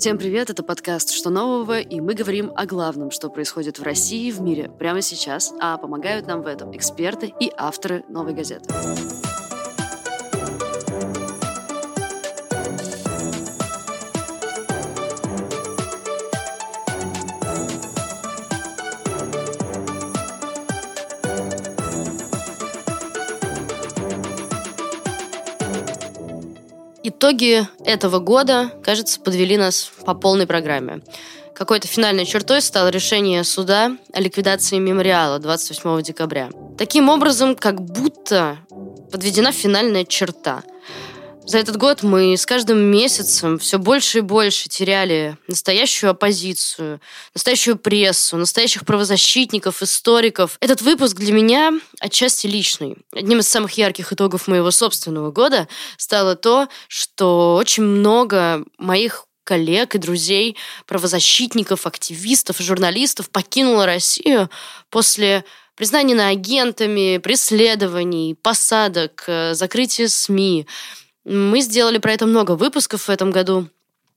Всем привет, это подкаст «Что нового?» и мы говорим о главном, что происходит в России и в мире прямо сейчас, а помогают нам в этом эксперты и авторы «Новой газеты». Итоги этого года, кажется, подвели нас по полной программе. Какой-то финальной чертой стало решение суда о ликвидации мемориала 28 декабря. Таким образом, как будто подведена финальная черта – за этот год мы с каждым месяцем все больше и больше теряли настоящую оппозицию, настоящую прессу, настоящих правозащитников, историков. Этот выпуск для меня отчасти личный. Одним из самых ярких итогов моего собственного года стало то, что очень много моих коллег и друзей, правозащитников, активистов, журналистов покинуло Россию после признания агентами, преследований, посадок, э, закрытия СМИ, мы сделали про это много выпусков в этом году.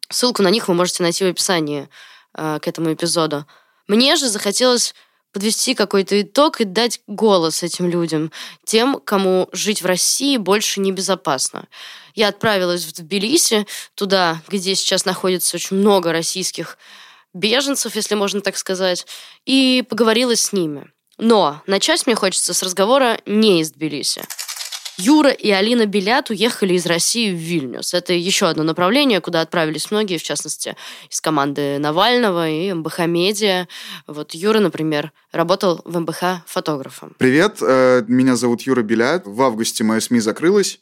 Ссылку на них вы можете найти в описании э, к этому эпизоду. Мне же захотелось подвести какой-то итог и дать голос этим людям, тем, кому жить в России больше небезопасно. Я отправилась в Тбилиси, туда, где сейчас находится очень много российских беженцев, если можно так сказать, и поговорила с ними. Но начать мне хочется с разговора не из Тбилиси. Юра и Алина Белят уехали из России в Вильнюс. Это еще одно направление, куда отправились многие, в частности, из команды Навального и МБХ Медиа. Вот Юра, например, работал в МБХ фотографом. Привет, э, меня зовут Юра Белят. В августе моя СМИ закрылась.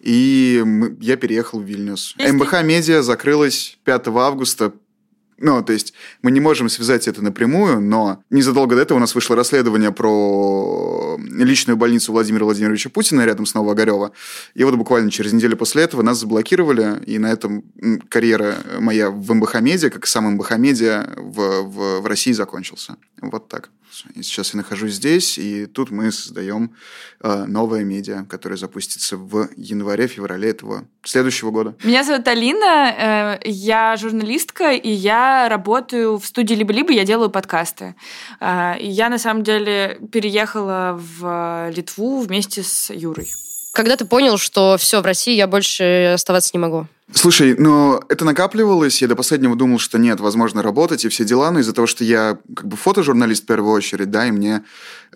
И я переехал в Вильнюс. МБХ Медиа закрылась 5 августа ну, то есть мы не можем связать это напрямую, но незадолго до этого у нас вышло расследование про личную больницу Владимира Владимировича Путина рядом с Новоогарева. И вот буквально через неделю после этого нас заблокировали, и на этом карьера моя в МБХ Медиа, как и сам МБХ Медиа в, в, в России закончился. Вот так. И сейчас я нахожусь здесь, и тут мы создаем э, новое медиа, которое запустится в январе-феврале этого следующего года. Меня зовут Алина, э, я журналистка, и я работаю в студии «Либо-либо», я делаю подкасты. Э, я, на самом деле, переехала в Литву вместе с Юрой. Когда ты понял, что все, в России я больше оставаться не могу? Слушай, но это накапливалось, я до последнего думал, что нет, возможно работать и все дела, но из-за того, что я как бы фотожурналист в первую очередь, да, и мне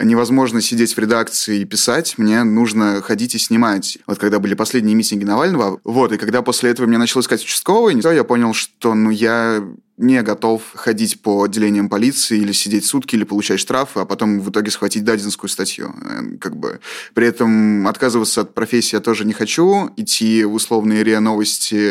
невозможно сидеть в редакции и писать, мне нужно ходить и снимать. Вот когда были последние митинги Навального, вот, и когда после этого мне начал искать участковый, я понял, что, ну, я не готов ходить по отделениям полиции или сидеть сутки, или получать штрафы, а потом в итоге схватить дадинскую статью. Э, как бы. При этом отказываться от профессии я тоже не хочу. Идти в условные РИА Новости,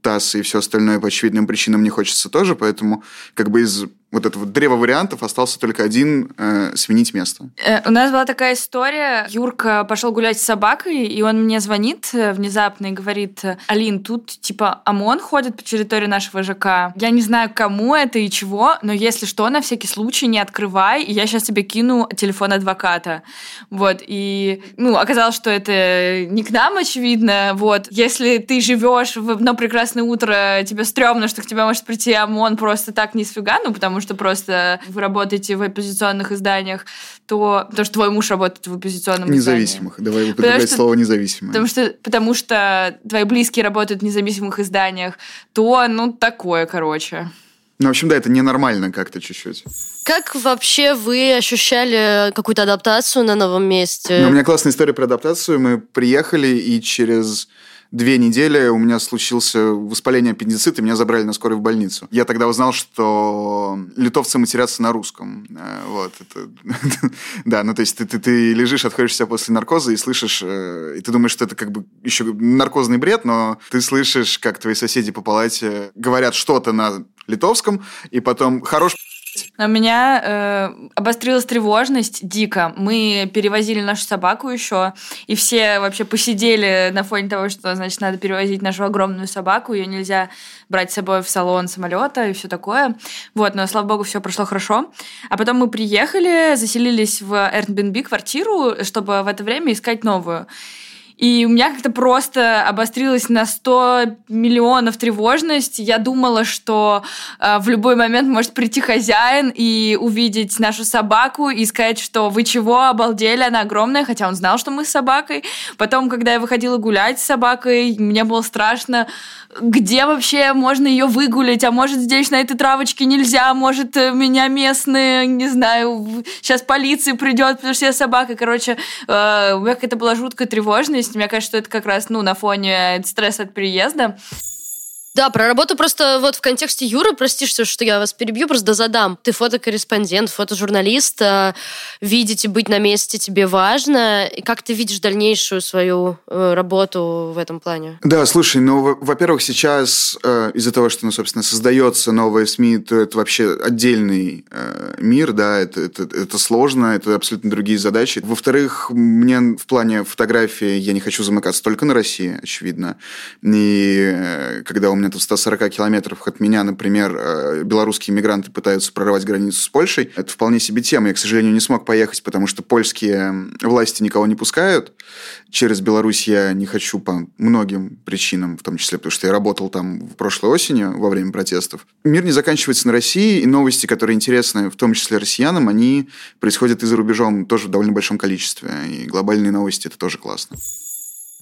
ТАСС и все остальное по очевидным причинам не хочется тоже, поэтому как бы из вот этого древа вариантов остался только один э, сменить место. Э, у нас была такая история. Юрка пошел гулять с собакой, и он мне звонит э, внезапно и говорит, Алин, тут типа ОМОН ходит по территории нашего ЖК. Я не знаю, кому это и чего, но если что, на всякий случай не открывай, и я сейчас тебе кину телефон адвоката. Вот, и, ну, оказалось, что это не к нам, очевидно. Вот, если ты живешь в одно прекрасное утро, тебе стрёмно, что к тебе может прийти ОМОН просто так не сфига, ну, потому что просто вы работаете в оппозиционных изданиях, то... Потому что твой муж работает в оппозиционном Независимых. издании. Давай употреблять слово независимое. Потому что, потому что твои близкие работают в независимых изданиях, то, ну, такое, короче. Ну, в общем, да, это ненормально как-то чуть-чуть. Как вообще вы ощущали какую-то адаптацию на новом месте? Ну, у меня классная история про адаптацию. Мы приехали, и через две недели у меня случился воспаление аппендицита, и меня забрали на скорой в больницу. Я тогда узнал, что литовцы матерятся на русском. Э, вот. Это... да, ну то есть ты, ты, ты лежишь, отходишься после наркоза и слышишь, э, и ты думаешь, что это как бы еще наркозный бред, но ты слышишь, как твои соседи по палате говорят что-то на литовском, и потом хорош у меня э, обострилась тревожность дико. Мы перевозили нашу собаку еще, и все вообще посидели на фоне того, что, значит, надо перевозить нашу огромную собаку, ее нельзя брать с собой в салон самолета и все такое. Вот, но, слава богу, все прошло хорошо. А потом мы приехали, заселились в Airbnb квартиру, чтобы в это время искать новую. И у меня как-то просто обострилась на 100 миллионов тревожность. Я думала, что э, в любой момент может прийти хозяин и увидеть нашу собаку и сказать, что вы чего, обалдели, она огромная, хотя он знал, что мы с собакой. Потом, когда я выходила гулять с собакой, мне было страшно, где вообще можно ее выгулять, а может здесь на этой травочке нельзя, может э, меня местные, не знаю, сейчас полиция придет, потому что я собака. Короче, э, у меня какая-то была жуткая тревожность. Мне кажется, что это как раз ну, на фоне стресса от переезда. Да, про работу просто вот в контексте Юры, простите, что я вас перебью, просто задам. Ты фотокорреспондент, фотожурналист, э, видеть и быть на месте тебе важно. И как ты видишь дальнейшую свою э, работу в этом плане? Да, слушай, ну, во-первых, сейчас э, из-за того, что, ну, собственно, создается новая СМИ, то это вообще отдельный мир, да, это, это, это сложно, это абсолютно другие задачи. Во-вторых, мне в плане фотографии я не хочу замыкаться только на России, очевидно. И когда у меня в 140 километров от меня, например, э, белорусские мигранты пытаются прорвать границу с Польшей, это вполне себе тема. Я, к сожалению, не смог поехать, потому что польские власти никого не пускают. Через Беларусь я не хочу по многим причинам, в том числе потому, что я работал там в прошлой осенью во время протестов. Мир не заканчивается на России, и новости, которые интересны, в том числе россиянам, они происходят и за рубежом тоже в довольно большом количестве. И глобальные новости – это тоже классно.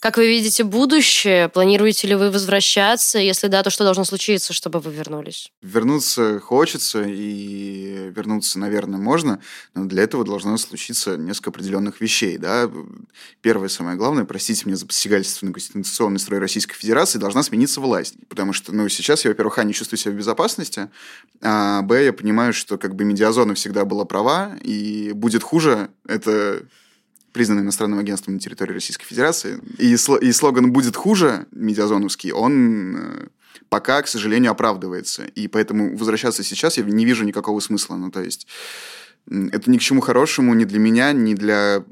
Как вы видите будущее? Планируете ли вы возвращаться? Если да, то что должно случиться, чтобы вы вернулись? Вернуться хочется, и вернуться, наверное, можно, но для этого должно случиться несколько определенных вещей. Да? Первое, самое главное, простите меня за посягательство на конституционный строй Российской Федерации, должна смениться власть. Потому что, ну, сейчас я, во-первых, а, не чувствую себя в безопасности, а, б, я понимаю, что как бы медиазона всегда была права, и будет хуже, это признанный иностранным агентством на территории Российской Федерации. И, и слоган «будет хуже» медиазоновский, он э, пока, к сожалению, оправдывается. И поэтому возвращаться сейчас я не вижу никакого смысла. Ну, то есть это ни к чему хорошему ни для меня, ни для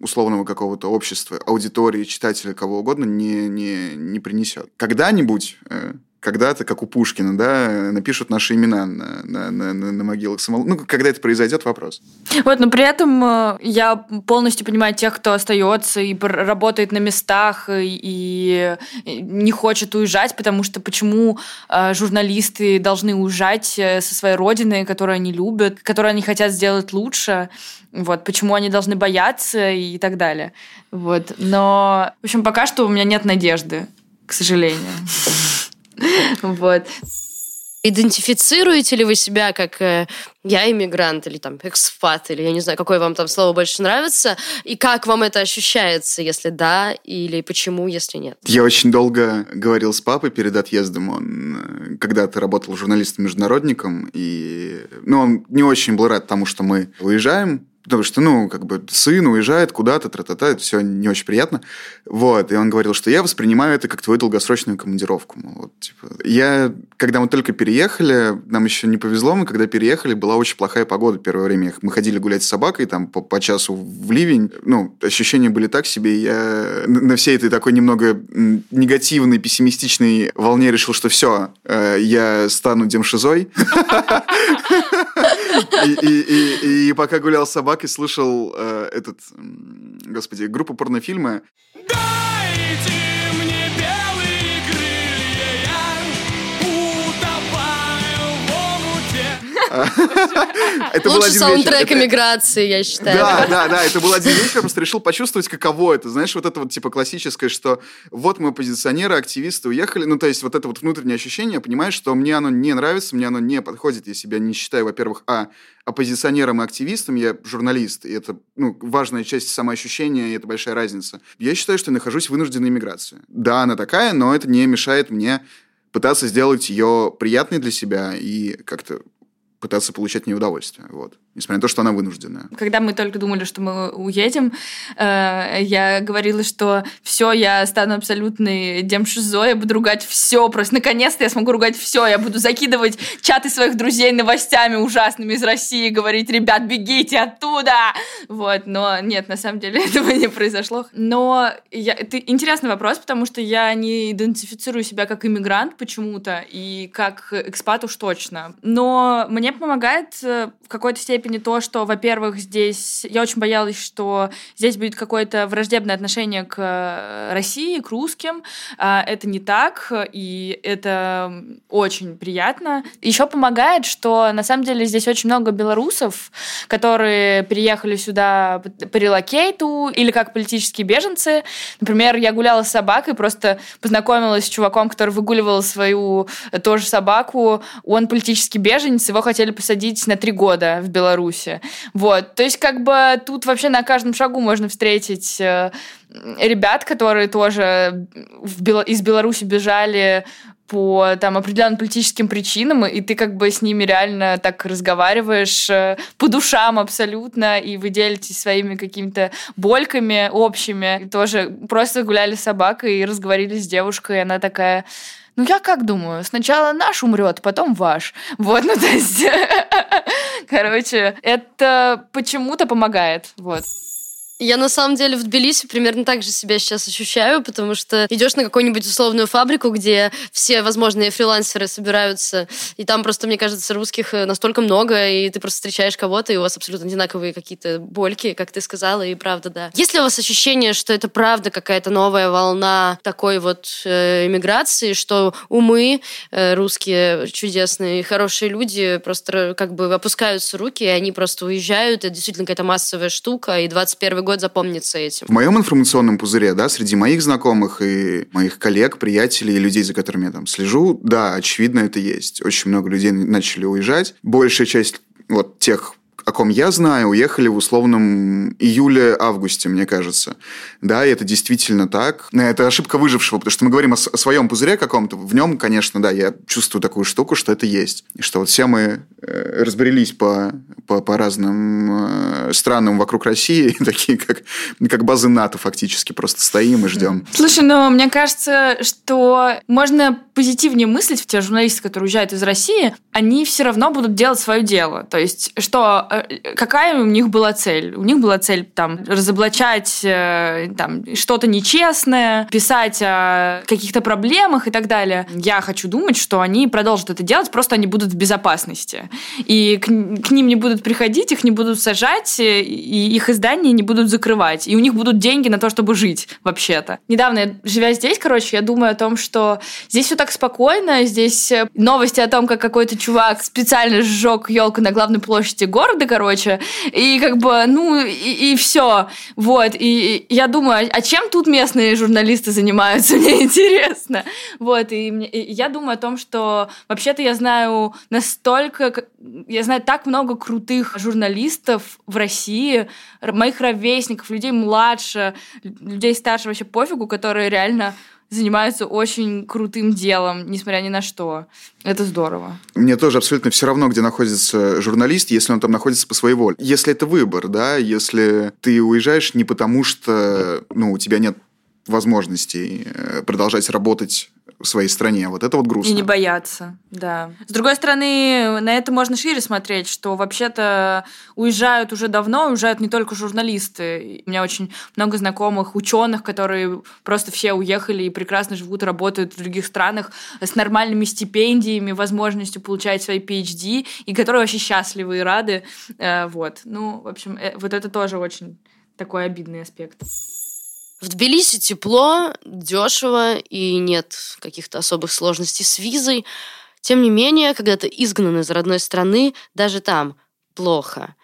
условного какого-то общества, аудитории, читателя, кого угодно не, не, не принесет. Когда-нибудь э, когда-то, как у Пушкина, да, напишут наши имена на, на, на, на могилах самол... Ну, когда это произойдет, вопрос. Вот, но при этом э, я полностью понимаю тех, кто остается и работает на местах и не хочет уезжать, потому что почему э, журналисты должны уезжать э, со своей родины, которую они любят, которую они хотят сделать лучше, вот, почему они должны бояться и так далее. Вот, но, в общем, пока что у меня нет надежды, к сожалению. Вот. Идентифицируете ли вы себя как э, я иммигрант или там экспат, или я не знаю, какое вам там слово больше нравится, и как вам это ощущается, если да, или почему, если нет? Я очень долго говорил с папой перед отъездом, он э, когда-то работал журналистом-международником, и ну, он не очень был рад тому, что мы уезжаем, Потому что, ну, как бы сын уезжает куда-то, тра-та-та, это все не очень приятно. Вот, и он говорил, что я воспринимаю это как твою долгосрочную командировку. Вот, типа, я, когда мы только переехали, нам еще не повезло, мы когда переехали, была очень плохая погода первое время. Мы ходили гулять с собакой там по, по часу в ливень. Ну, ощущения были так себе. Я на всей этой такой немного негативной, пессимистичной волне решил, что все, э, я стану демшизой. И пока гулял с собакой, и слышал э, этот, господи, группу порнофильма. Дайте Это Лучший саундтрек эмиграции, я считаю. Да, да, да, это был один вечер, я просто решил почувствовать, каково это. Знаешь, вот это вот типа классическое, что вот мы оппозиционеры, активисты уехали, ну то есть вот это вот внутреннее ощущение, я понимаю, что мне оно не нравится, мне оно не подходит, я себя не считаю, во-первых, а, оппозиционером и активистом, я журналист, и это ну, важная часть самоощущения, и это большая разница. Я считаю, что я нахожусь в вынужденной миграции. Да, она такая, но это не мешает мне пытаться сделать ее приятной для себя и как-то пытаться получать не удовольствие. Вот несмотря на то, что она вынужденная. Когда мы только думали, что мы уедем, э, я говорила, что все, я стану абсолютной демшизой, я буду ругать все, просто наконец-то я смогу ругать все, я буду закидывать чаты своих друзей новостями ужасными из России, говорить, ребят, бегите оттуда! Вот, но нет, на самом деле этого не произошло. Но я, это интересный вопрос, потому что я не идентифицирую себя как иммигрант почему-то и как экспат уж точно. Но мне помогает э, в какой-то степени степени то, что, во-первых, здесь я очень боялась, что здесь будет какое-то враждебное отношение к э, России, к русским. А, это не так, и это очень приятно. Еще помогает, что на самом деле здесь очень много белорусов, которые переехали сюда по релокейту или как политические беженцы. Например, я гуляла с собакой, просто познакомилась с чуваком, который выгуливал свою э, тоже собаку. Он политический беженец, его хотели посадить на три года в Беларуси. Вот. То есть как бы тут вообще на каждом шагу можно встретить э, ребят, которые тоже из Беларуси бежали по там определенным политическим причинам, и ты как бы с ними реально так разговариваешь э, по душам абсолютно, и вы делитесь своими какими-то больками общими. И тоже просто гуляли с собакой и разговорили с девушкой, и она такая... Ну, я как думаю, сначала наш умрет, потом ваш. Вот, ну, то есть, короче, это почему-то помогает, вот. Я на самом деле в Тбилиси примерно так же себя сейчас ощущаю, потому что идешь на какую-нибудь условную фабрику, где все возможные фрилансеры собираются, и там просто, мне кажется, русских э, настолько много, и ты просто встречаешь кого-то, и у вас абсолютно одинаковые какие-то больки, как ты сказала, и правда, да. Есть ли у вас ощущение, что это правда какая-то новая волна такой вот э, иммиграции, что умы э, русские чудесные, хорошие люди просто как бы опускаются руки, и они просто уезжают, это действительно какая-то массовая штука, и 21 год запомнится этим. В моем информационном пузыре, да, среди моих знакомых и моих коллег, приятелей и людей, за которыми я там слежу, да, очевидно, это есть. Очень много людей начали уезжать. Большая часть вот тех о ком я знаю, уехали в условном июле-августе, мне кажется. Да, и это действительно так. Это ошибка выжившего, потому что мы говорим о, о своем пузыре каком-то. В нем, конечно, да, я чувствую такую штуку, что это есть. И что вот все мы э, разбрелись по, по, по разным э, странам вокруг России, такие как, как базы НАТО фактически, просто стоим и ждем. Слушай, ну, мне кажется, что можно позитивнее мыслить в те журналисты, которые уезжают из России, они все равно будут делать свое дело. То есть, что э, какая у них была цель? У них была цель там разоблачать э, там что-то нечестное, писать о каких-то проблемах и так далее. Я хочу думать, что они продолжат это делать, просто они будут в безопасности. И к, к ним не будут приходить, их не будут сажать, и их издания не будут закрывать. И у них будут деньги на то, чтобы жить, вообще-то. Недавно, живя здесь, короче, я думаю о том, что здесь все так спокойно. Здесь э, новости о том, как какой-то чувак специально сжег елку на главной площади города, короче. И как бы, ну, и, и все. Вот. И, я думаю, а чем тут местные журналисты занимаются? Мне интересно. Вот. И, мне, и я думаю о том, что вообще-то я знаю настолько... Я знаю так много крутых журналистов в России, моих ровесников, людей младше, людей старше, вообще пофигу, которые реально занимаются очень крутым делом, несмотря ни на что. Это здорово. Мне тоже абсолютно все равно, где находится журналист, если он там находится по своей воле. Если это выбор, да, если ты уезжаешь не потому, что ну, у тебя нет возможностей э, продолжать работать в своей стране. Вот это вот грустно. И не бояться, да. С другой стороны, на это можно шире смотреть, что вообще-то уезжают уже давно, уезжают не только журналисты. У меня очень много знакомых ученых, которые просто все уехали и прекрасно живут, работают в других странах с нормальными стипендиями, возможностью получать свои PhD, и которые вообще счастливы и рады. Э, вот. Ну, в общем, э, вот это тоже очень такой обидный аспект. В Тбилиси тепло, дешево и нет каких-то особых сложностей с визой. Тем не менее, когда ты изгнан из родной страны, даже там плохо.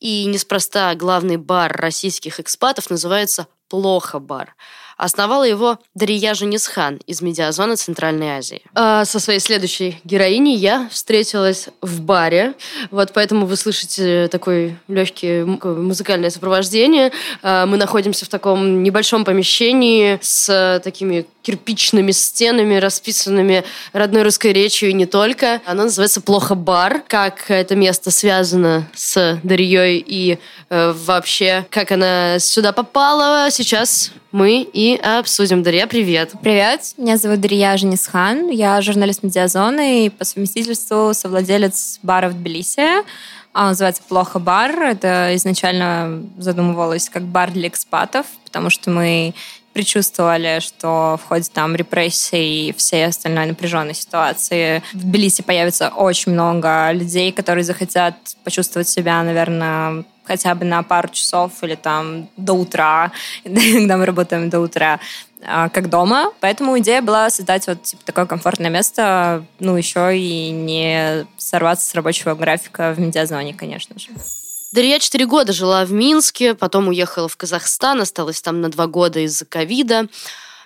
И неспроста главный бар российских экспатов называется «Плохо бар». Основала его Дария Женисхан из медиазона Центральной Азии. А со своей следующей героиней я встретилась в баре. Вот поэтому вы слышите такое легкое музыкальное сопровождение. А, мы находимся в таком небольшом помещении с такими кирпичными стенами, расписанными родной русской речью и не только. Оно называется «Плохо бар». Как это место связано с Дарьей и э, вообще, как она сюда попала, сейчас мы и обсудим. Дарья, привет. Привет, меня зовут Дарья Женисхан, я журналист медиазоны и по совместительству совладелец бара в Тбилиси. Он называется «Плохо бар». Это изначально задумывалось как бар для экспатов, потому что мы предчувствовали, что в ходе там репрессий и всей остальной напряженной ситуации в Тбилиси появится очень много людей, которые захотят почувствовать себя, наверное, хотя бы на пару часов или там до утра, когда мы работаем до утра, а, как дома. Поэтому идея была создать вот типа, такое комфортное место, ну, еще и не сорваться с рабочего графика в медиазоне, конечно же. Дарья четыре года жила в Минске, потом уехала в Казахстан, осталась там на два года из-за ковида.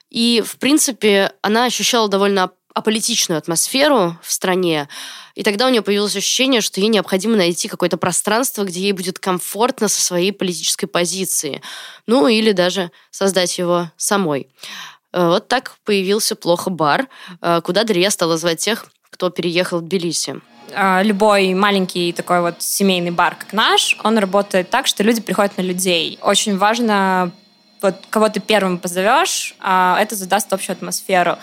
И, в принципе, она ощущала довольно аполитичную атмосферу в стране. И тогда у нее появилось ощущение, что ей необходимо найти какое-то пространство, где ей будет комфортно со своей политической позиции. Ну, или даже создать его самой. Э, вот так появился плохо бар, э, куда Дарья стала звать тех, кто переехал в Тбилиси. А, любой маленький такой вот семейный бар, как наш, он работает так, что люди приходят на людей. Очень важно, вот кого ты первым позовешь, а, это задаст общую атмосферу.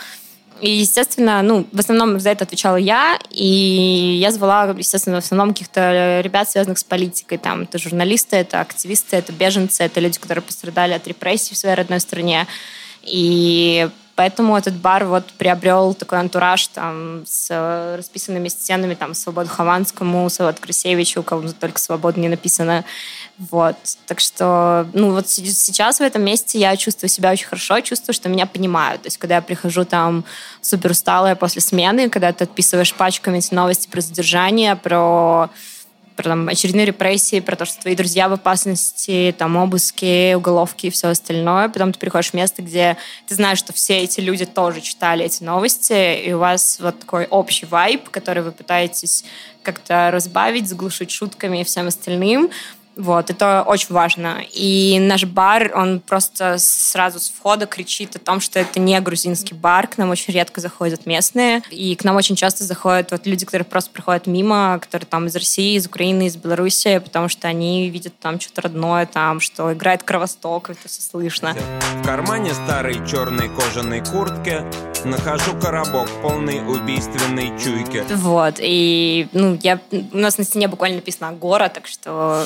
И, естественно, ну, в основном за это отвечала я, и я звала, естественно, в основном каких-то ребят, связанных с политикой. Там это журналисты, это активисты, это беженцы, это люди, которые пострадали от репрессий в своей родной стране. И Поэтому этот бар вот приобрел такой антураж там с э, расписанными стенами, там Свободу Хованскому, Свободу Красевичу, у кого только Свобода не написано. Вот. Так что, ну, вот сейчас в этом месте я чувствую себя очень хорошо, чувствую, что меня понимают. То есть, когда я прихожу там супер усталая после смены, когда ты отписываешь пачками эти новости про задержание, про про там, очередные репрессии, про то, что твои друзья в опасности, там обыски, уголовки и все остальное. Потом ты приходишь в место, где ты знаешь, что все эти люди тоже читали эти новости, и у вас вот такой общий вайб, который вы пытаетесь как-то разбавить, заглушить шутками и всем остальным. Вот, это очень важно. И наш бар, он просто сразу с входа кричит о том, что это не грузинский бар. К нам очень редко заходят местные. И к нам очень часто заходят вот люди, которые просто проходят мимо, которые там из России, из Украины, из Беларуси, потому что они видят там что-то родное, там, что играет Кровосток, это все слышно. В кармане старой черной кожаной куртки нахожу коробок полный убийственной чуйки. Вот, и ну, я, у нас на стене буквально написано «Гора», так что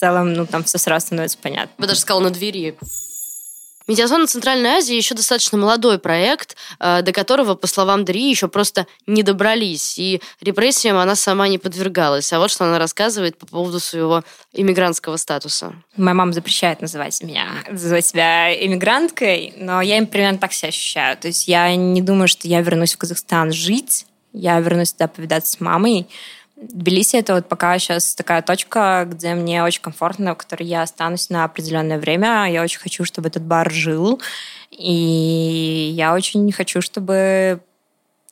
целом, ну, там все сразу становится понятно. Я даже сказала, на двери. Медиазона Центральной Азии еще достаточно молодой проект, э, до которого, по словам Дри, еще просто не добрались. И репрессиям она сама не подвергалась. А вот что она рассказывает по поводу своего иммигрантского статуса. Моя мама запрещает называть меня, называть себя иммигранткой, но я им примерно так себя ощущаю. То есть я не думаю, что я вернусь в Казахстан жить, я вернусь туда повидаться с мамой, Тбилиси — это вот пока сейчас такая точка, где мне очень комфортно, в которой я останусь на определенное время. Я очень хочу, чтобы этот бар жил. И я очень хочу, чтобы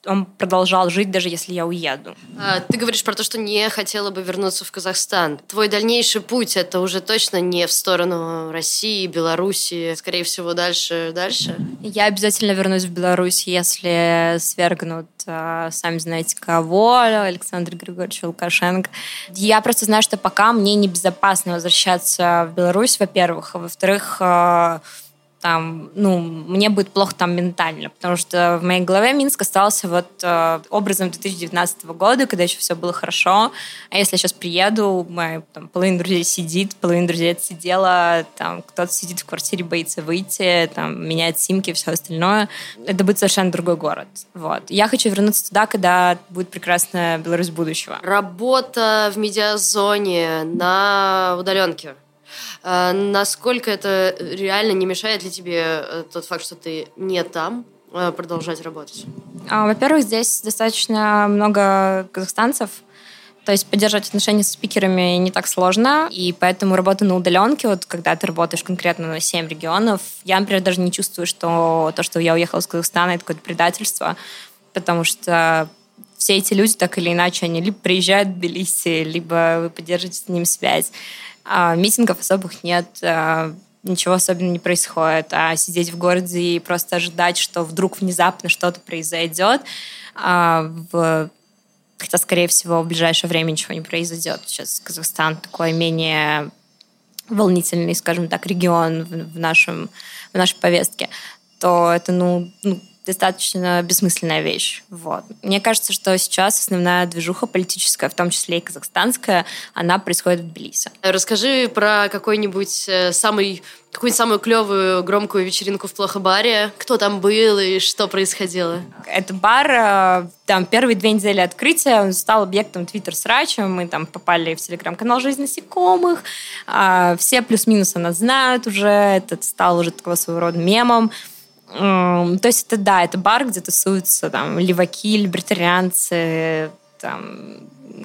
он продолжал жить, даже если я уеду. А, ты говоришь про то, что не хотела бы вернуться в Казахстан. Твой дальнейший путь это уже точно не в сторону России, Белоруссии, скорее всего, дальше, дальше? Я обязательно вернусь в Беларусь, если свергнут, а, сами знаете кого, Александр Григорьевич Лукашенко. Я просто знаю, что пока мне небезопасно возвращаться в Беларусь, во-первых, а во-вторых, а, там, ну, мне будет плохо там ментально, потому что в моей голове Минск остался вот э, образом 2019 года, когда еще все было хорошо, а если я сейчас приеду, моя там, половина друзей сидит, половина друзей отсидела, там, кто-то сидит в квартире, боится выйти, там, меняет симки и все остальное, это будет совершенно другой город, вот. Я хочу вернуться туда, когда будет прекрасная Беларусь будущего. Работа в медиазоне на удаленке. А, насколько это реально не мешает ли тебе э, тот факт, что ты не там, э, продолжать работать? А, во-первых, здесь достаточно много казахстанцев, то есть поддерживать отношения с спикерами не так сложно, и поэтому работа на удаленке, вот когда ты работаешь конкретно на 7 регионов, я, например, даже не чувствую, что то, что я уехала из Казахстана, это какое-то предательство, потому что все эти люди, так или иначе, они либо приезжают в Тбилиси, либо вы поддерживаете с ним связь. А, митингов особых нет, а, ничего особенного не происходит. А сидеть в городе и просто ожидать, что вдруг внезапно что-то произойдет, а, в... хотя, скорее всего, в ближайшее время ничего не произойдет. Сейчас Казахстан такой менее волнительный, скажем так, регион в, нашем, в нашей повестке, то это, ну, ну достаточно бессмысленная вещь. Вот. Мне кажется, что сейчас основная движуха политическая, в том числе и казахстанская, она происходит в Тбилиси. Расскажи про какой-нибудь э, самый какую-нибудь самую клевую громкую вечеринку в Плохобаре. Кто там был и что происходило? Это бар, э, там первые две недели открытия, он стал объектом твиттер-срача, мы там попали в телеграм-канал «Жизнь насекомых», а, все плюс-минус нас знают уже, это стал уже такого своего рода мемом. То есть это, да, это бар, где тусуются там леваки, либертарианцы, там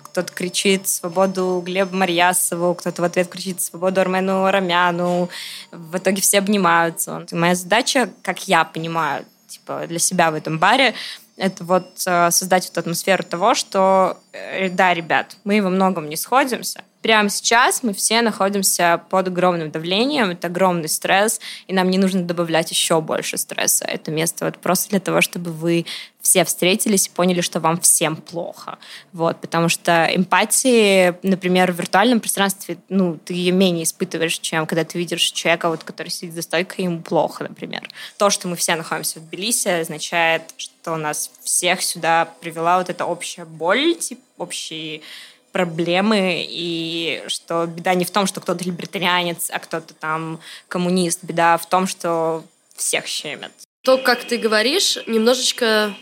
кто-то кричит «Свободу Глебу Марьясову», кто-то в ответ кричит «Свободу Армену Рамяну». В итоге все обнимаются. Моя задача, как я понимаю, типа для себя в этом баре, это вот э, создать вот атмосферу того, что э, да, ребят, мы во многом не сходимся, прямо сейчас мы все находимся под огромным давлением, это огромный стресс, и нам не нужно добавлять еще больше стресса. Это место вот просто для того, чтобы вы все встретились и поняли, что вам всем плохо. Вот, потому что эмпатии, например, в виртуальном пространстве, ну, ты ее менее испытываешь, чем когда ты видишь человека, вот, который сидит за стойкой, ему плохо, например. То, что мы все находимся в Тбилиси, означает, что нас всех сюда привела вот эта общая боль, типа, общий проблемы, и что беда не в том, что кто-то либертарианец, а кто-то там коммунист. Беда в том, что всех щемят. То, как ты говоришь, немножечко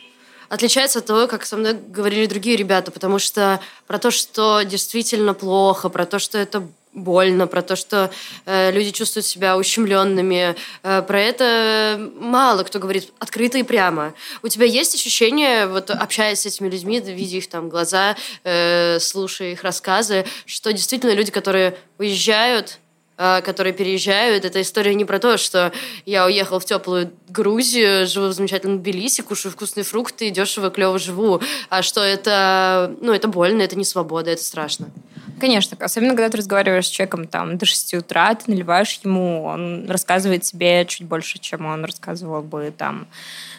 отличается от того, как со мной говорили другие ребята, потому что про то, что действительно плохо, про то, что это больно, про то, что э, люди чувствуют себя ущемленными. Э, про это мало кто говорит открыто и прямо. У тебя есть ощущение, вот общаясь с этими людьми, видя их там глаза, э, слушая их рассказы, что действительно люди, которые уезжают, которые переезжают, эта история не про то, что я уехал в теплую Грузию, живу в замечательном Тбилиси, кушаю вкусные фрукты дешево, клево живу, а что это, ну, это больно, это не свобода, это страшно. Конечно, особенно когда ты разговариваешь с человеком там до 6 утра, ты наливаешь ему, он рассказывает тебе чуть больше, чем он рассказывал бы там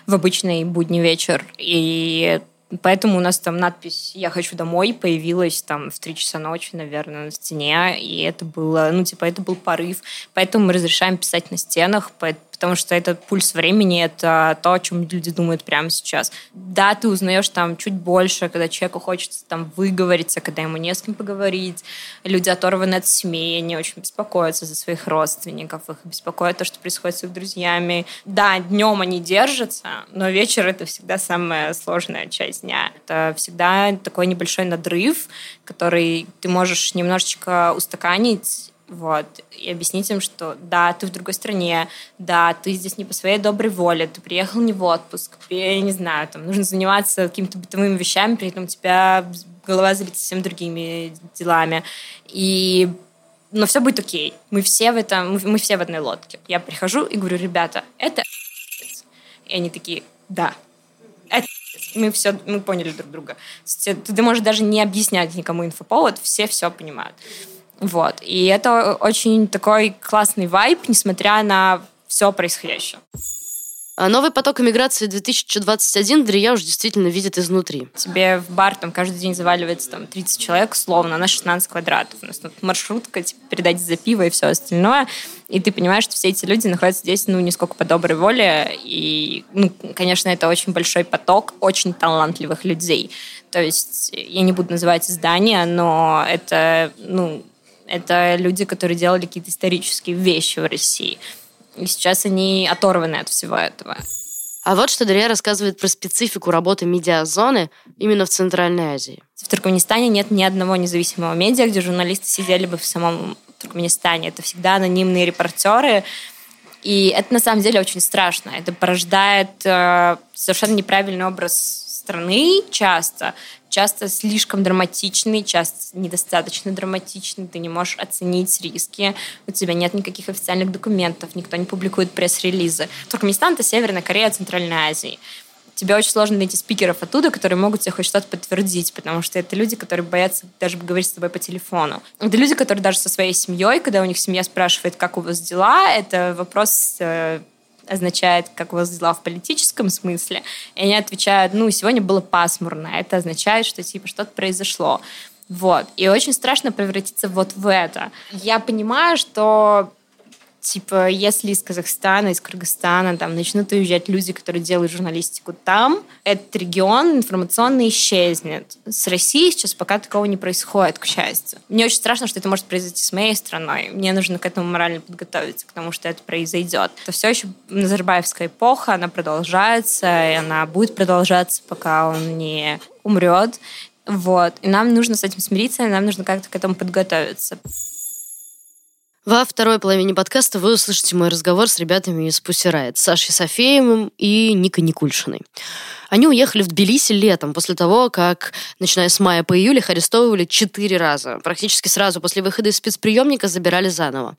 в обычный будний вечер. И Поэтому у нас там надпись «Я хочу домой» появилась там в 3 часа ночи, наверное, на стене, и это было, ну, типа, это был порыв. Поэтому мы разрешаем писать на стенах, потому что это пульс времени, это то, о чем люди думают прямо сейчас. Да, ты узнаешь там чуть больше, когда человеку хочется там выговориться, когда ему не с кем поговорить. Люди оторваны от семьи, они очень беспокоятся за своих родственников, их беспокоит то, что происходит с их друзьями. Да, днем они держатся, но вечер — это всегда самая сложная часть дня. Это всегда такой небольшой надрыв, который ты можешь немножечко устаканить вот, и объяснить им, что да, ты в другой стране, да, ты здесь не по своей доброй воле, ты приехал не в отпуск, я не знаю, там, нужно заниматься какими-то бытовыми вещами, при этом у тебя голова забита совсем другими делами. И но все будет окей. Мы все в этом, мы, все в одной лодке. Я прихожу и говорю, ребята, это и они такие, да, это мы все, мы поняли друг друга. Ты, можешь даже не объяснять никому инфоповод, все все понимают. Вот. И это очень такой классный вайб, несмотря на все происходящее. А новый поток иммиграции 2021 Дрия уж действительно видит изнутри. Тебе в бар там каждый день заваливается там 30 человек, условно, на 16 квадратов. У нас тут маршрутка, типа, передать за пиво и все остальное. И ты понимаешь, что все эти люди находятся здесь, ну, не сколько по доброй воле. И, ну, конечно, это очень большой поток очень талантливых людей. То есть я не буду называть издания, но это, ну, это люди, которые делали какие-то исторические вещи в России. И сейчас они оторваны от всего этого. А вот что Дарья рассказывает про специфику работы медиазоны именно в Центральной Азии. В Туркменистане нет ни одного независимого медиа, где журналисты сидели бы в самом Туркменистане. Это всегда анонимные репортеры, и это на самом деле очень страшно. Это порождает э, совершенно неправильный образ страны часто, часто слишком драматичный, часто недостаточно драматичный, ты не можешь оценить риски, у тебя нет никаких официальных документов, никто не публикует пресс-релизы. Туркменистан — это Северная Корея Центральной Азии тебе очень сложно найти спикеров оттуда, которые могут тебе хоть что-то подтвердить, потому что это люди, которые боятся даже говорить с тобой по телефону. Это люди, которые даже со своей семьей, когда у них семья спрашивает, как у вас дела, это вопрос э, означает, как у вас дела в политическом смысле, и они отвечают, ну, сегодня было пасмурно, это означает, что, типа, что-то произошло. Вот. И очень страшно превратиться вот в это. Я понимаю, что Типа, если из Казахстана, из Кыргызстана там начнут уезжать люди, которые делают журналистику там, этот регион информационно исчезнет. С Россией сейчас пока такого не происходит, к счастью. Мне очень страшно, что это может произойти с моей страной. Мне нужно к этому морально подготовиться, к тому, что это произойдет. Это все еще Назарбаевская эпоха, она продолжается, и она будет продолжаться, пока он не умрет. Вот. И нам нужно с этим смириться, и нам нужно как-то к этому подготовиться. Во второй половине подкаста вы услышите мой разговор с ребятами из Pussy Сашей Софеевым и Никой Никульшиной. Они уехали в Тбилиси летом, после того, как, начиная с мая по июль, их арестовывали четыре раза. Практически сразу после выхода из спецприемника забирали заново.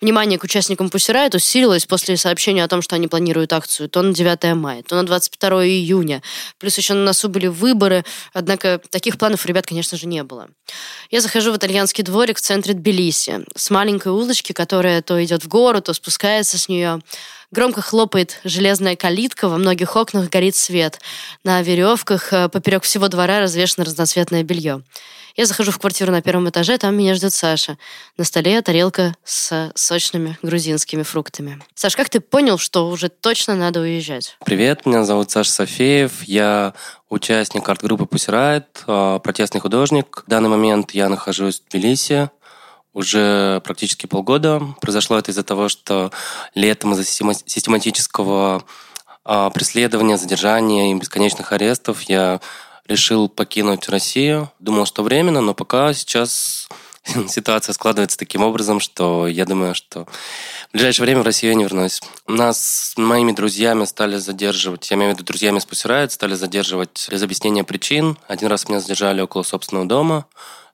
Внимание к участникам Пусирайт усилилось после сообщения о том, что они планируют акцию то на 9 мая, то на 22 июня. Плюс еще на носу были выборы, однако таких планов у ребят, конечно же, не было. Я захожу в итальянский дворик в центре Тбилиси, с маленькой улочки, которая то идет в гору, то спускается с нее. Громко хлопает железная калитка, во многих окнах горит свет. На веревках э, поперек всего двора развешено разноцветное белье. Я захожу в квартиру на первом этаже, там меня ждет Саша. На столе тарелка с сочными грузинскими фруктами. Саш, как ты понял, что уже точно надо уезжать? Привет, меня зовут Саша Софеев. Я участник арт-группы Пусирайт, протестный художник. В данный момент я нахожусь в Тбилиси уже практически полгода. Произошло это из-за того, что летом из-за систематического а, преследования, задержания и бесконечных арестов я решил покинуть Россию. Думал, что временно, но пока сейчас ситуация складывается таким образом, что я думаю, что в ближайшее время в Россию я не вернусь. Нас с моими друзьями стали задерживать, я имею в виду друзьями с стали задерживать без объяснения причин. Один раз меня задержали около собственного дома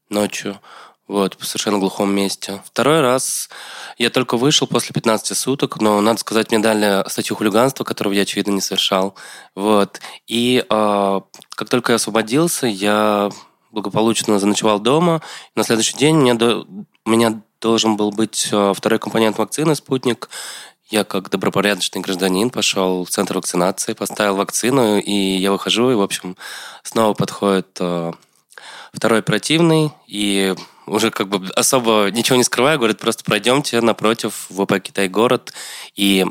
ночью вот, в совершенно глухом месте. Второй раз я только вышел после 15 суток, но, надо сказать, мне дали статью хулиганства, которого я, очевидно, не совершал. Вот. И э, как только я освободился, я благополучно заночевал дома. На следующий день мне до... у меня должен был быть а, второй компонент вакцины «Спутник». Я как добропорядочный гражданин пошел в центр вакцинации, поставил вакцину, и я выхожу, и, в общем, снова подходит э, второй оперативный, и уже как бы особо ничего не скрывая, говорит, просто пройдемте напротив ВП Китай-город. И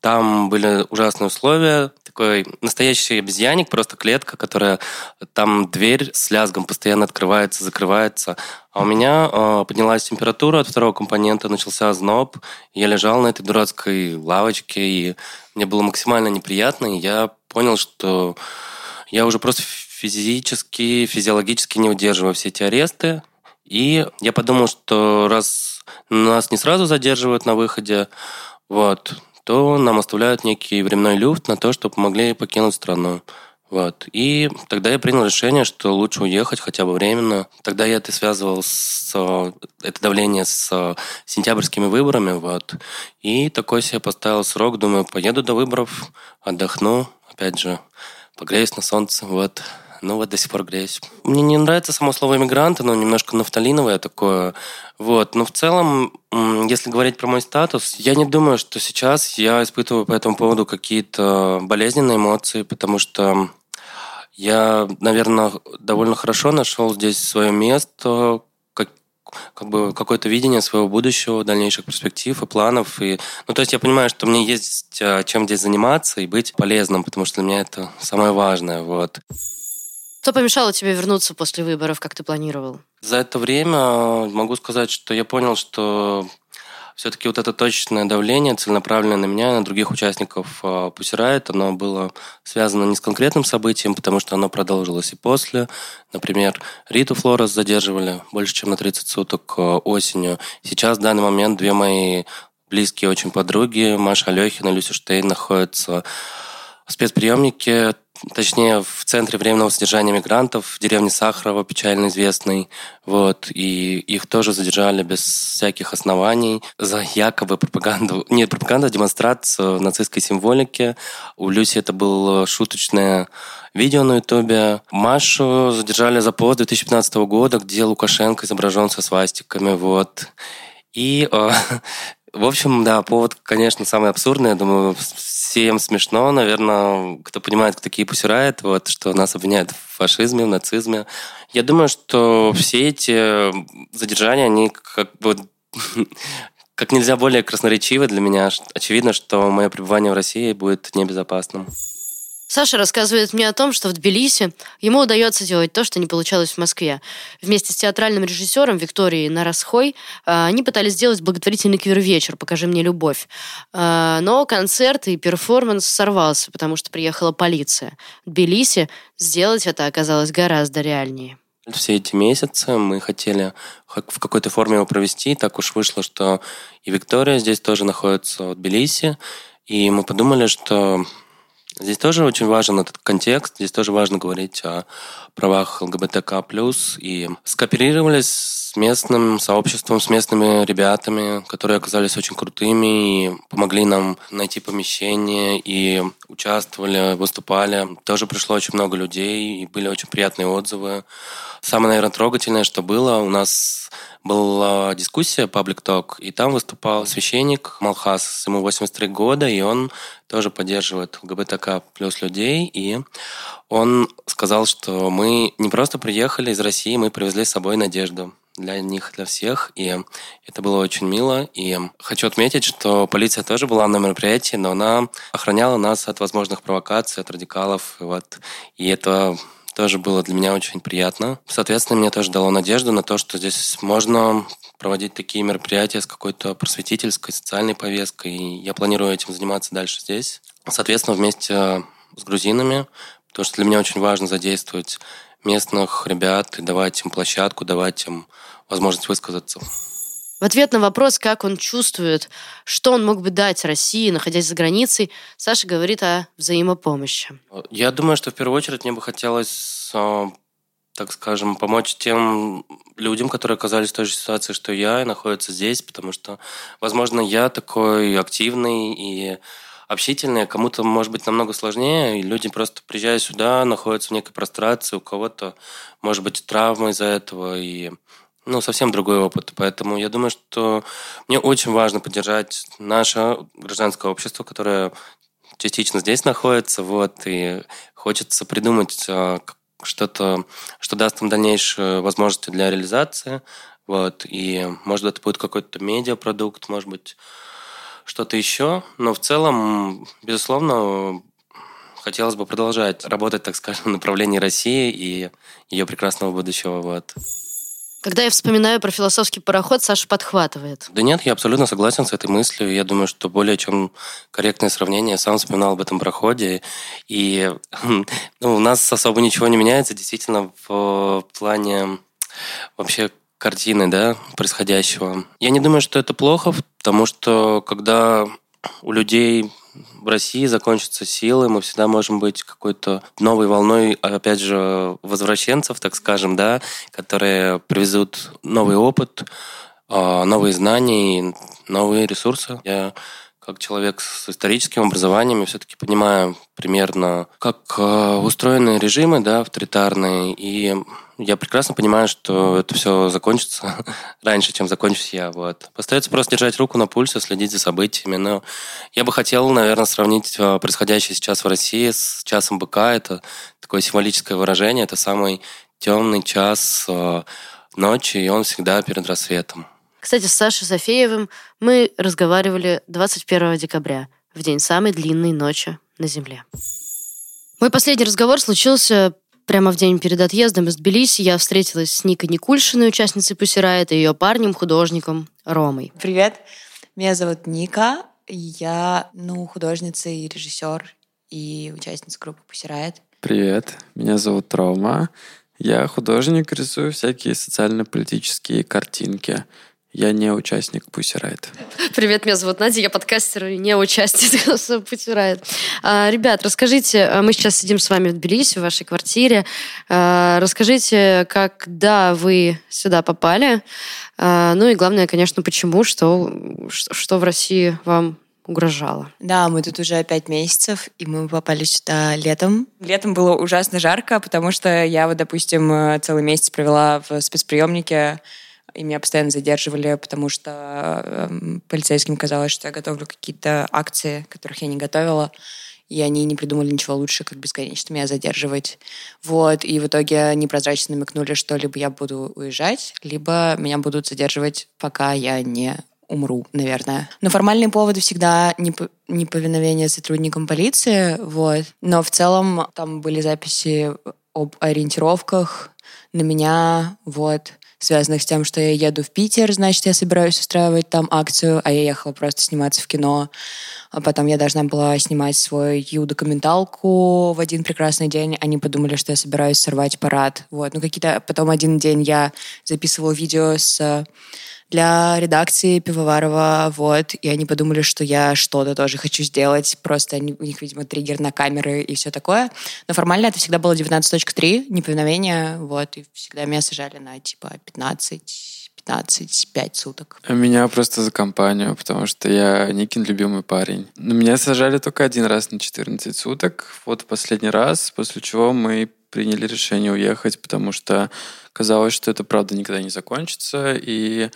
там были ужасные условия, такой настоящий обезьянник, просто клетка, которая там дверь с лязгом постоянно открывается, закрывается. А у меня э, поднялась температура от второго компонента, начался озноб. Я лежал на этой дурацкой лавочке, и мне было максимально неприятно, и я понял, что я уже просто физически, физиологически не удерживаю все эти аресты. И я подумал, что раз нас не сразу задерживают на выходе, вот, то нам оставляют некий временной люфт на то, чтобы могли покинуть страну. Вот. И тогда я принял решение, что лучше уехать хотя бы временно. Тогда я это связывал с это давление с сентябрьскими выборами. Вот. И такой себе поставил срок. Думаю, поеду до выборов, отдохну, опять же, погреюсь на солнце. Вот. Ну вот до сих пор греюсь. Мне не нравится само слово иммигрант, оно немножко нафталиновое такое. Вот. Но в целом, если говорить про мой статус, я не думаю, что сейчас я испытываю по этому поводу какие-то болезненные эмоции, потому что я, наверное, довольно хорошо нашел здесь свое место, как, бы какое-то видение своего будущего, дальнейших перспектив и планов. И, ну, то есть я понимаю, что мне есть а, чем здесь заниматься и быть полезным, потому что для меня это самое важное. Вот. Что помешало тебе вернуться после выборов, как ты планировал? За это время могу сказать, что я понял, что все-таки вот это точечное давление, целенаправленное на меня и на других участников Пусирает, оно было связано не с конкретным событием, потому что оно продолжилось и после. Например, Риту Флорес задерживали больше, чем на 30 суток а, осенью. Сейчас, в данный момент, две мои близкие очень подруги, Маша Алехина и Люся Штейн, находятся в спецприемнике точнее, в центре временного содержания мигрантов в деревне Сахарова, печально известной. Вот, и их тоже задержали без всяких оснований за якобы пропаганду, не пропаганду, а демонстрацию нацистской символики. У Люси это было шуточное видео на Ютубе. Машу задержали за пост 2015 года, где Лукашенко изображен со свастиками, вот. И э, В общем, да, повод, конечно, самый абсурдный. Я думаю, всем смешно, наверное, кто понимает, кто такие пусирает, вот, что нас обвиняют в фашизме, в нацизме. Я думаю, что все эти задержания, они как бы как нельзя более красноречиво для меня. Очевидно, что мое пребывание в России будет небезопасным. Саша рассказывает мне о том, что в Тбилиси ему удается делать то, что не получалось в Москве. Вместе с театральным режиссером Викторией Нарасхой а, они пытались сделать благотворительный квир-вечер «Покажи мне любовь». А, но концерт и перформанс сорвался, потому что приехала полиция. В Тбилиси сделать это оказалось гораздо реальнее. Все эти месяцы мы хотели в какой-то форме его провести. Так уж вышло, что и Виктория здесь тоже находится в Тбилиси. И мы подумали, что Здесь тоже очень важен этот контекст, здесь тоже важно говорить о правах ЛГБТК+, и скооперировались с местным сообществом, с местными ребятами, которые оказались очень крутыми и помогли нам найти помещение и участвовали, выступали. Тоже пришло очень много людей и были очень приятные отзывы. Самое, наверное, трогательное, что было, у нас была дискуссия, паблик ток, и там выступал священник Малхас, ему 83 года, и он тоже поддерживает ЛГБТК плюс людей, и он сказал, что мы не просто приехали из России, мы привезли с собой надежду для них, для всех, и это было очень мило. И хочу отметить, что полиция тоже была на мероприятии, но она охраняла нас от возможных провокаций, от радикалов, вот, и это тоже было для меня очень приятно. Соответственно, мне тоже дало надежду на то, что здесь можно проводить такие мероприятия с какой-то просветительской, социальной повесткой. И я планирую этим заниматься дальше здесь. Соответственно, вместе с грузинами, потому что для меня очень важно задействовать местных ребят и давать им площадку, давать им возможность высказаться. В ответ на вопрос, как он чувствует, что он мог бы дать России, находясь за границей, Саша говорит о взаимопомощи. Я думаю, что в первую очередь мне бы хотелось а, так скажем, помочь тем людям, которые оказались в той же ситуации, что я, и находятся здесь, потому что, возможно, я такой активный и общительный, а кому-то, может быть, намного сложнее, и люди просто приезжая сюда, находятся в некой прострации, у кого-то, может быть, травма из-за этого, и ну, совсем другой опыт. Поэтому я думаю, что мне очень важно поддержать наше гражданское общество, которое частично здесь находится, вот, и хочется придумать а, что-то, что даст им дальнейшие возможности для реализации, вот, и, может, это будет какой-то медиапродукт, может быть, что-то еще, но в целом, безусловно, хотелось бы продолжать работать, так скажем, в направлении России и ее прекрасного будущего, вот. Когда я вспоминаю про философский пароход, Саша подхватывает. Да нет, я абсолютно согласен с этой мыслью. Я думаю, что более чем корректное сравнение. Я сам вспоминал об этом проходе. И ну, у нас особо ничего не меняется действительно в плане вообще картины, да, происходящего. Я не думаю, что это плохо, потому что когда у людей в России закончатся силы, мы всегда можем быть какой-то новой волной, опять же, возвращенцев, так скажем, да, которые привезут новый опыт, а, новые знания и новые ресурсы. Я как человек с историческим образованием, я все-таки понимаю примерно, как а, устроены режимы, да, авторитарные, и я прекрасно понимаю, что это все закончится раньше, чем закончусь я. Вот. Остается просто держать руку на пульсе, следить за событиями. Но я бы хотел, наверное, сравнить а, происходящее сейчас в России с часом быка. Это такое символическое выражение. Это самый темный час а, ночи, и он всегда перед рассветом. Кстати, с Сашей Софеевым мы разговаривали 21 декабря, в день самой длинной ночи на Земле. Мой последний разговор случился Прямо в день перед отъездом из Тбилиси я встретилась с Никой Никульшиной, участницей Пусирайт, и ее парнем, художником Ромой. Привет, меня зовут Ника, я ну, художница и режиссер, и участница группы Пусирайт. Привет, меня зовут Рома, я художник, рисую всякие социально-политические картинки. Я не участник Pussy Riot. Привет, меня зовут Надя, я подкастер и не участник Pussy Riot. А, ребят, расскажите, а, мы сейчас сидим с вами в Тбилиси, в вашей квартире. А, расскажите, когда вы сюда попали? А, ну и главное, конечно, почему, что, что в России вам угрожало. Да, мы тут уже пять месяцев, и мы попали сюда летом. Летом было ужасно жарко, потому что я вот, допустим, целый месяц провела в спецприемнике и меня постоянно задерживали, потому что э, полицейским казалось, что я готовлю какие-то акции, которых я не готовила, и они не придумали ничего лучше, как бесконечно меня задерживать. Вот, и в итоге они прозрачно намекнули, что либо я буду уезжать, либо меня будут задерживать, пока я не умру, наверное. Но формальные поводы всегда неповиновение сотрудникам полиции, вот. Но в целом там были записи об ориентировках на меня, вот связанных с тем, что я еду в Питер, значит, я собираюсь устраивать там акцию, а я ехала просто сниматься в кино. А потом я должна была снимать свою документалку в один прекрасный день. Они подумали, что я собираюсь сорвать парад. Вот. Ну, какие-то... Потом один день я записывала видео с для редакции Пивоварова, вот, и они подумали, что я что-то тоже хочу сделать, просто они, у них, видимо, триггер на камеры и все такое. Но формально это всегда было 19.3, неповиновение, вот, и всегда меня сажали на, типа, 15 15-5 суток. Меня просто за компанию, потому что я Никин любимый парень. Но меня сажали только один раз на 14 суток. Вот последний раз, после чего мы приняли решение уехать, потому что казалось, что это правда никогда не закончится, и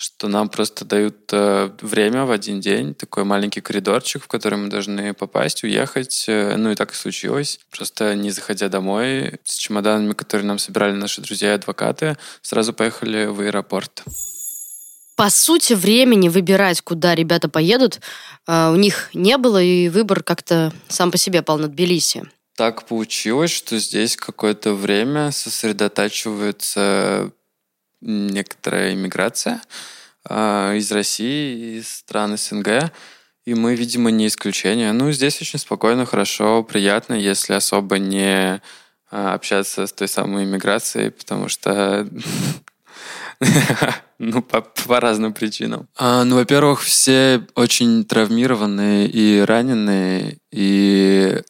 что нам просто дают э, время в один день, такой маленький коридорчик, в который мы должны попасть, уехать. Э, ну и так и случилось. Просто не заходя домой, с чемоданами, которые нам собирали наши друзья и адвокаты, сразу поехали в аэропорт. По сути, времени выбирать, куда ребята поедут, э, у них не было, и выбор как-то сам по себе пал на Тбилиси так получилось, что здесь какое-то время сосредотачивается некоторая иммиграция э, из России, из стран СНГ. И мы, видимо, не исключение. Ну, здесь очень спокойно, хорошо, приятно, если особо не а, общаться с той самой иммиграцией, потому что ну, по, по разным причинам. А, ну, во-первых, все очень травмированные и раненые, и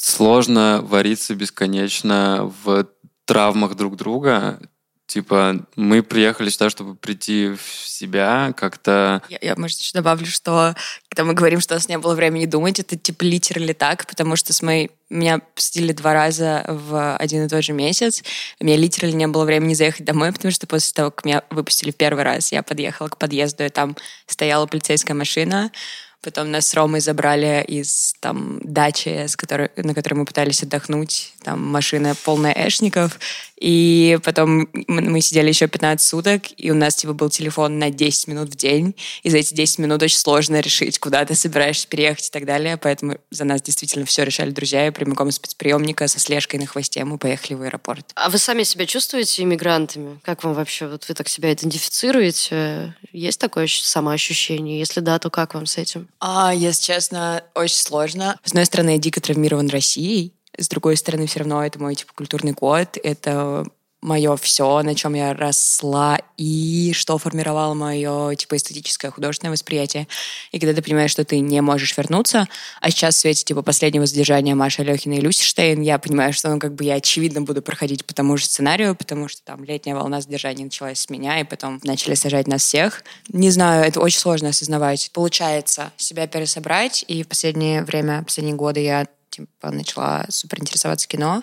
сложно вариться бесконечно в травмах друг друга. Типа, мы приехали сюда, чтобы прийти в себя как-то... Я, я, может, еще добавлю, что когда мы говорим, что у нас не было времени думать, это типа литерали так, потому что с моей... Меня посетили два раза в один и тот же месяц. У меня литерали не было времени заехать домой, потому что после того, как меня выпустили в первый раз, я подъехала к подъезду, и там стояла полицейская машина, Потом нас с Ромой забрали из там дачи, с которой, на которой мы пытались отдохнуть. Там машина полная эшников. И потом мы сидели еще 15 суток, и у нас типа был телефон на 10 минут в день. И за эти 10 минут очень сложно решить, куда ты собираешься переехать и так далее. Поэтому за нас действительно все решали друзья. И прямиком из спецприемника со слежкой на хвосте мы поехали в аэропорт. А вы сами себя чувствуете иммигрантами? Как вам вообще? Вот вы так себя идентифицируете? Есть такое самоощущение? Если да, то как вам с этим? А, если честно, очень сложно. С одной стороны, я дико травмирован Россией, с другой стороны, все равно это мой типа культурный код, это мое все, на чем я росла и что формировало мое типа эстетическое художественное восприятие. И когда ты понимаешь, что ты не можешь вернуться, а сейчас в свете типа последнего задержания Маши Алехина и Люси Штейн, я понимаю, что ну как бы я очевидно буду проходить по тому же сценарию, потому что там летняя волна задержания началась с меня, и потом начали сажать нас всех. Не знаю, это очень сложно осознавать. Получается себя пересобрать, и в последнее время, последние годы я типа начала супер интересоваться кино,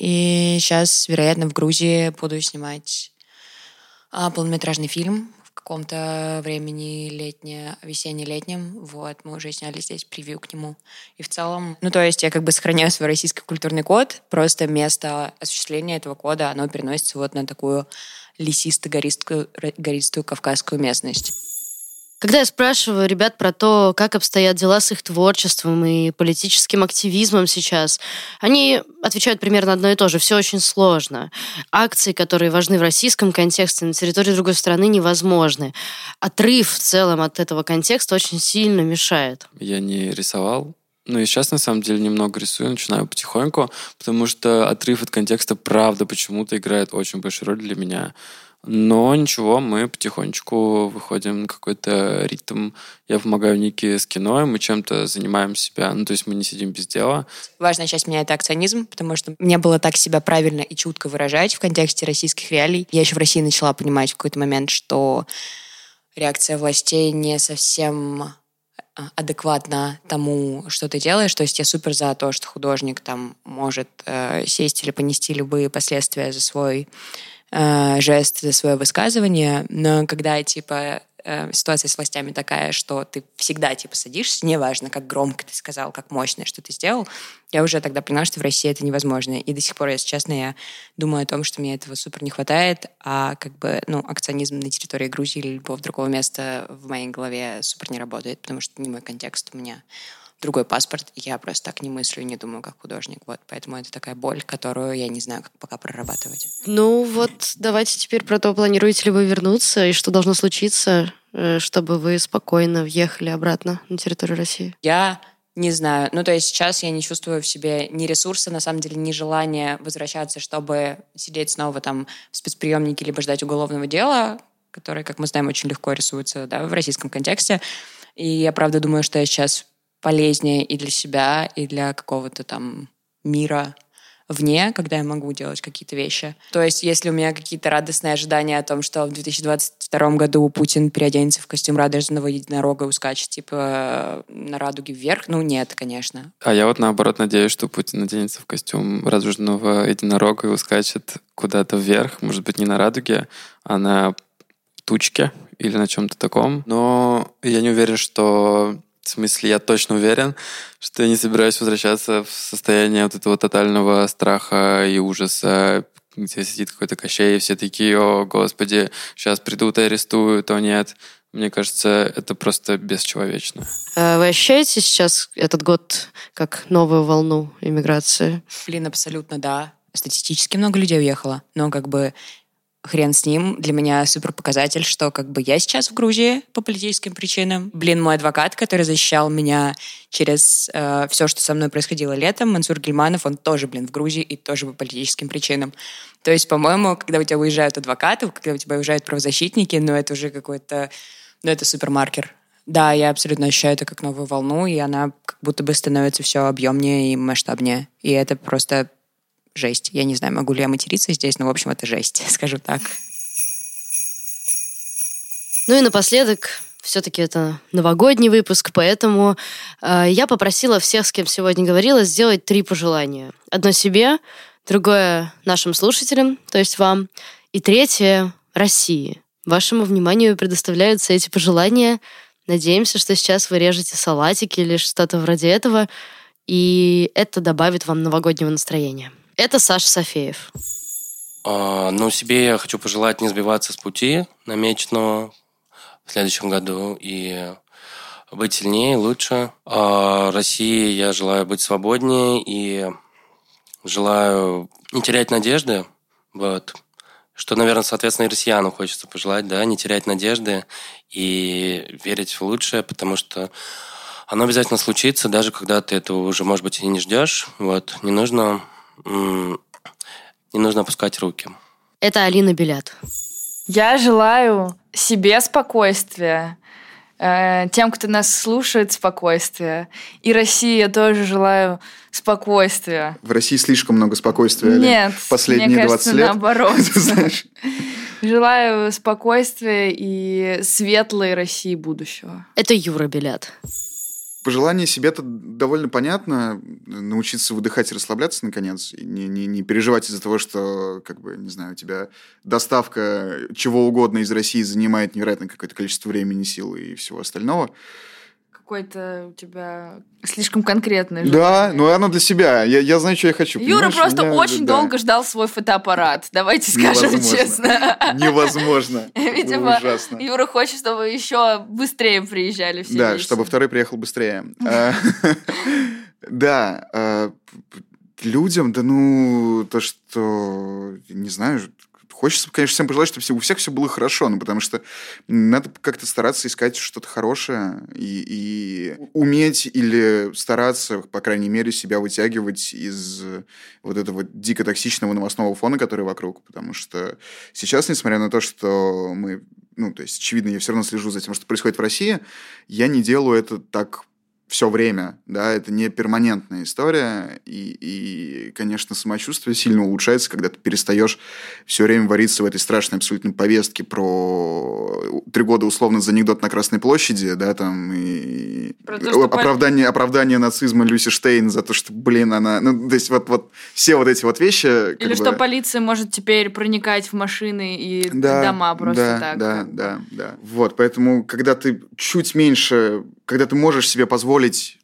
и сейчас, вероятно, в Грузии буду снимать а, полнометражный фильм в каком-то времени летнее, весенне-летнем. Вот, мы уже сняли здесь превью к нему. И в целом, ну, то есть я как бы сохраняю свой российский культурный код, просто место осуществления этого кода, оно переносится вот на такую лесисто-гористую гористую кавказскую местность. Когда я спрашиваю ребят про то, как обстоят дела с их творчеством и политическим активизмом сейчас, они отвечают примерно одно и то же. Все очень сложно. Акции, которые важны в российском контексте, на территории другой страны невозможны. Отрыв в целом от этого контекста очень сильно мешает. Я не рисовал ну и сейчас, на самом деле, немного рисую, начинаю потихоньку, потому что отрыв от контекста, правда, почему-то играет очень большую роль для меня. Но ничего, мы потихонечку выходим на какой-то ритм. Я помогаю Нике с кино, и мы чем-то занимаем себя. Ну, то есть мы не сидим без дела. Важная часть меня — это акционизм, потому что мне было так себя правильно и чутко выражать в контексте российских реалий. Я еще в России начала понимать в какой-то момент, что реакция властей не совсем а, адекватно тому, что ты делаешь. То есть я супер за то, что художник там может э, сесть или понести любые последствия за свой э, жест, за свое высказывание, но когда, типа, э, ситуация с властями такая, что ты всегда типа садишься, неважно, как громко ты сказал, как мощно, что ты сделал, я уже тогда поняла, что в России это невозможно. И до сих пор, если честно, я думаю о том, что мне этого супер не хватает, а как бы, ну, акционизм на территории Грузии или любого другого места в моей голове супер не работает, потому что не мой контекст у меня другой паспорт, я просто так не мыслю и не думаю как художник. Вот, поэтому это такая боль, которую я не знаю, как пока прорабатывать. Ну вот, давайте теперь про то, планируете ли вы вернуться и что должно случиться, э, чтобы вы спокойно въехали обратно на территорию России. Я не знаю. Ну, то есть сейчас я не чувствую в себе ни ресурса, на самом деле, ни желания возвращаться, чтобы сидеть снова там в спецприемнике либо ждать уголовного дела, которое, как мы знаем, очень легко рисуется да, в российском контексте. И я правда думаю, что я сейчас полезнее и для себя, и для какого-то там мира вне, когда я могу делать какие-то вещи. То есть, если у меня какие-то радостные ожидания о том, что в 2022 году Путин переоденется в костюм радужного единорога и ускачет, типа, на радуге вверх, ну, нет, конечно. А я вот, наоборот, надеюсь, что Путин оденется в костюм радужного единорога и ускачет куда-то вверх, может быть, не на радуге, а на тучке или на чем-то таком. Но я не уверен, что в смысле, я точно уверен, что я не собираюсь возвращаться в состояние вот этого тотального страха и ужаса, где сидит какой-то кощей, и все такие, о, господи, сейчас придут и арестуют, о, нет. Мне кажется, это просто бесчеловечно. А вы ощущаете сейчас этот год как новую волну иммиграции? Блин, абсолютно да. Статистически много людей уехало, но как бы хрен с ним. Для меня супер показатель, что как бы я сейчас в Грузии по политическим причинам. Блин, мой адвокат, который защищал меня через э, все, что со мной происходило летом, Мансур Гельманов, он тоже, блин, в Грузии и тоже по политическим причинам. То есть, по-моему, когда у тебя уезжают адвокаты, когда у тебя уезжают правозащитники, ну это уже какой-то, ну это супермаркер. Да, я абсолютно ощущаю это как новую волну, и она как будто бы становится все объемнее и масштабнее. И это просто жесть. Я не знаю, могу ли я материться здесь, но, в общем, это жесть, скажу так. Ну и напоследок, все-таки это новогодний выпуск, поэтому э, я попросила всех, с кем сегодня говорила, сделать три пожелания. Одно себе, другое нашим слушателям, то есть вам, и третье России. Вашему вниманию предоставляются эти пожелания. Надеемся, что сейчас вы режете салатики или что-то вроде этого, и это добавит вам новогоднего настроения. Это Саша Софеев. А, ну, себе я хочу пожелать не сбиваться с пути намеченного в следующем году и быть сильнее, лучше. А России я желаю быть свободнее и желаю не терять надежды. Вот. Что, наверное, соответственно, и россиянам хочется пожелать, да, не терять надежды и верить в лучшее, потому что оно обязательно случится, даже когда ты этого уже, может быть, и не ждешь. Вот. Не нужно не нужно опускать руки. Это Алина Белят. Я желаю себе спокойствия, э, тем, кто нас слушает, спокойствия. И России я тоже желаю спокойствия. В России слишком много спокойствия. Нет, последние мне 20 кажется, лет. наоборот. Желаю спокойствия и светлой России будущего. Это Юра Белят. Пожелание себе-то довольно понятно. Научиться выдыхать и расслабляться, наконец. И не, не, не переживать из-за того, что, как бы, не знаю, у тебя доставка чего угодно из России занимает невероятное какое-то количество времени, силы и всего остального какой-то у тебя слишком конкретный. Да, ну оно для себя. Я, я знаю, что я хочу. Юра просто меня, очень да. долго ждал свой фотоаппарат. Давайте скажем Невозможно. честно. Невозможно. Видимо, ужасно. Юра хочет, чтобы еще быстрее приезжали все. Да, чтобы второй приехал быстрее. А, да, а, людям, да ну, то, что, не знаю, Хочется, конечно, всем пожелать, чтобы у всех все было хорошо, ну, потому что надо как-то стараться искать что-то хорошее и, и уметь или стараться, по крайней мере, себя вытягивать из вот этого дико токсичного новостного фона, который вокруг, потому что сейчас, несмотря на то, что мы ну, то есть, очевидно, я все равно слежу за тем, что происходит в России. Я не делаю это так все время, да, это не перманентная история, и, и, конечно, самочувствие сильно улучшается, когда ты перестаешь все время вариться в этой страшной абсолютно повестке про три года условно за анекдот на Красной площади, да, там, и то, что оправдание, оправдание нацизма Люси Штейн за то, что, блин, она, ну, то есть вот, вот все вот эти вот вещи... Или бы... что полиция может теперь проникать в машины и да, дома просто да, так. Да, да, да. Вот, поэтому, когда ты чуть меньше когда ты можешь себе позволить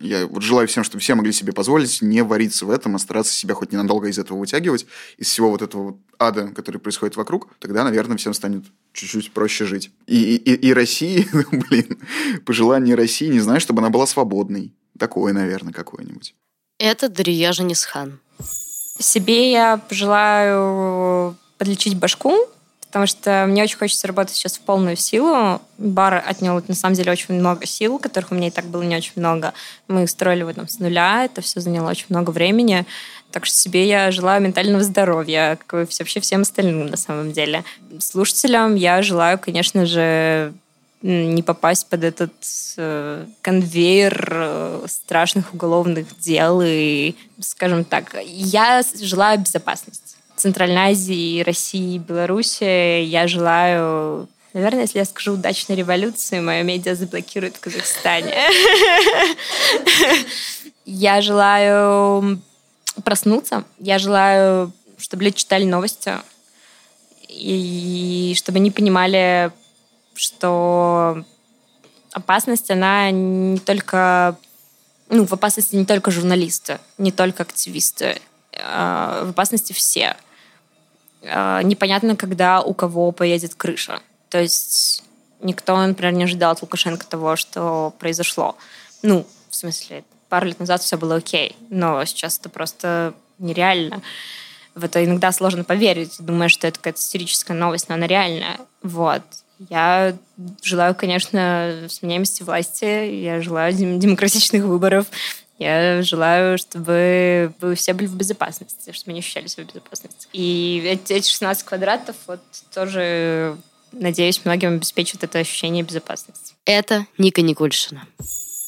я вот желаю всем, чтобы все могли себе позволить не вариться в этом, а стараться себя хоть ненадолго из этого вытягивать, из всего вот этого вот ада, который происходит вокруг, тогда, наверное, всем станет чуть-чуть проще жить. И, и, и России, ну, блин, пожелание России, не знаю, чтобы она была свободной. Такое, наверное, какое-нибудь. Это Дарья Жанисхан. Себе я пожелаю подлечить башку, потому что мне очень хочется работать сейчас в полную силу. Бар отнял, на самом деле, очень много сил, которых у меня и так было не очень много. Мы строили в этом с нуля, это все заняло очень много времени. Так что себе я желаю ментального здоровья, как и вообще всем остальным на самом деле. Слушателям я желаю, конечно же, не попасть под этот э, конвейер э, страшных уголовных дел и, скажем так, я желаю безопасности. Центральной Азии, России, Беларуси. Я желаю Наверное, если я скажу удачной революции, мое медиа заблокируют в Казахстане. Я желаю проснуться. Я желаю, чтобы люди читали новости. И чтобы они понимали, что опасность, она не только... Ну, в опасности не только журналисты, не только активисты. А в опасности все. А, непонятно, когда у кого поедет крыша. То есть никто, например, не ожидал от Лукашенко того, что произошло. Ну, в смысле, пару лет назад все было окей, но сейчас это просто нереально. В это иногда сложно поверить. Думаю, что это какая-то истерическая новость, но она реальная. Вот. Я желаю, конечно, сменяемости власти, я желаю демократичных выборов, я желаю, чтобы вы все были в безопасности, чтобы не ощущали себя в безопасности. И эти 16 квадратов вот тоже, надеюсь, многим обеспечат это ощущение безопасности. Это Ника Никульшина.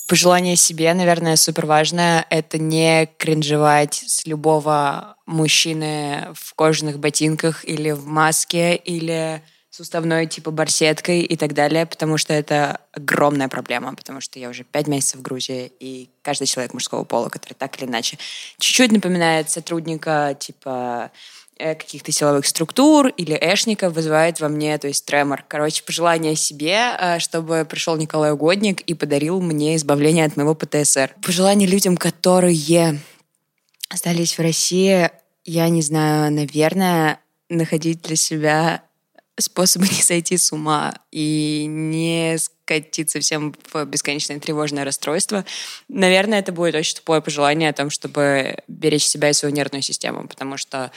Пожелание себе, наверное, супер важное. Это не кринжевать с любого мужчины в кожаных ботинках или в маске, или суставной типа барсеткой и так далее, потому что это огромная проблема, потому что я уже пять месяцев в Грузии, и каждый человек мужского пола, который так или иначе чуть-чуть напоминает сотрудника типа э, каких-то силовых структур или эшника вызывает во мне, то есть тремор. Короче, пожелание себе, э, чтобы пришел Николай Угодник и подарил мне избавление от моего ПТСР. Пожелание людям, которые остались в России, я не знаю, наверное, находить для себя способы не сойти с ума и не скатиться всем в бесконечное тревожное расстройство. Наверное, это будет очень тупое пожелание о том, чтобы беречь себя и свою нервную систему, потому что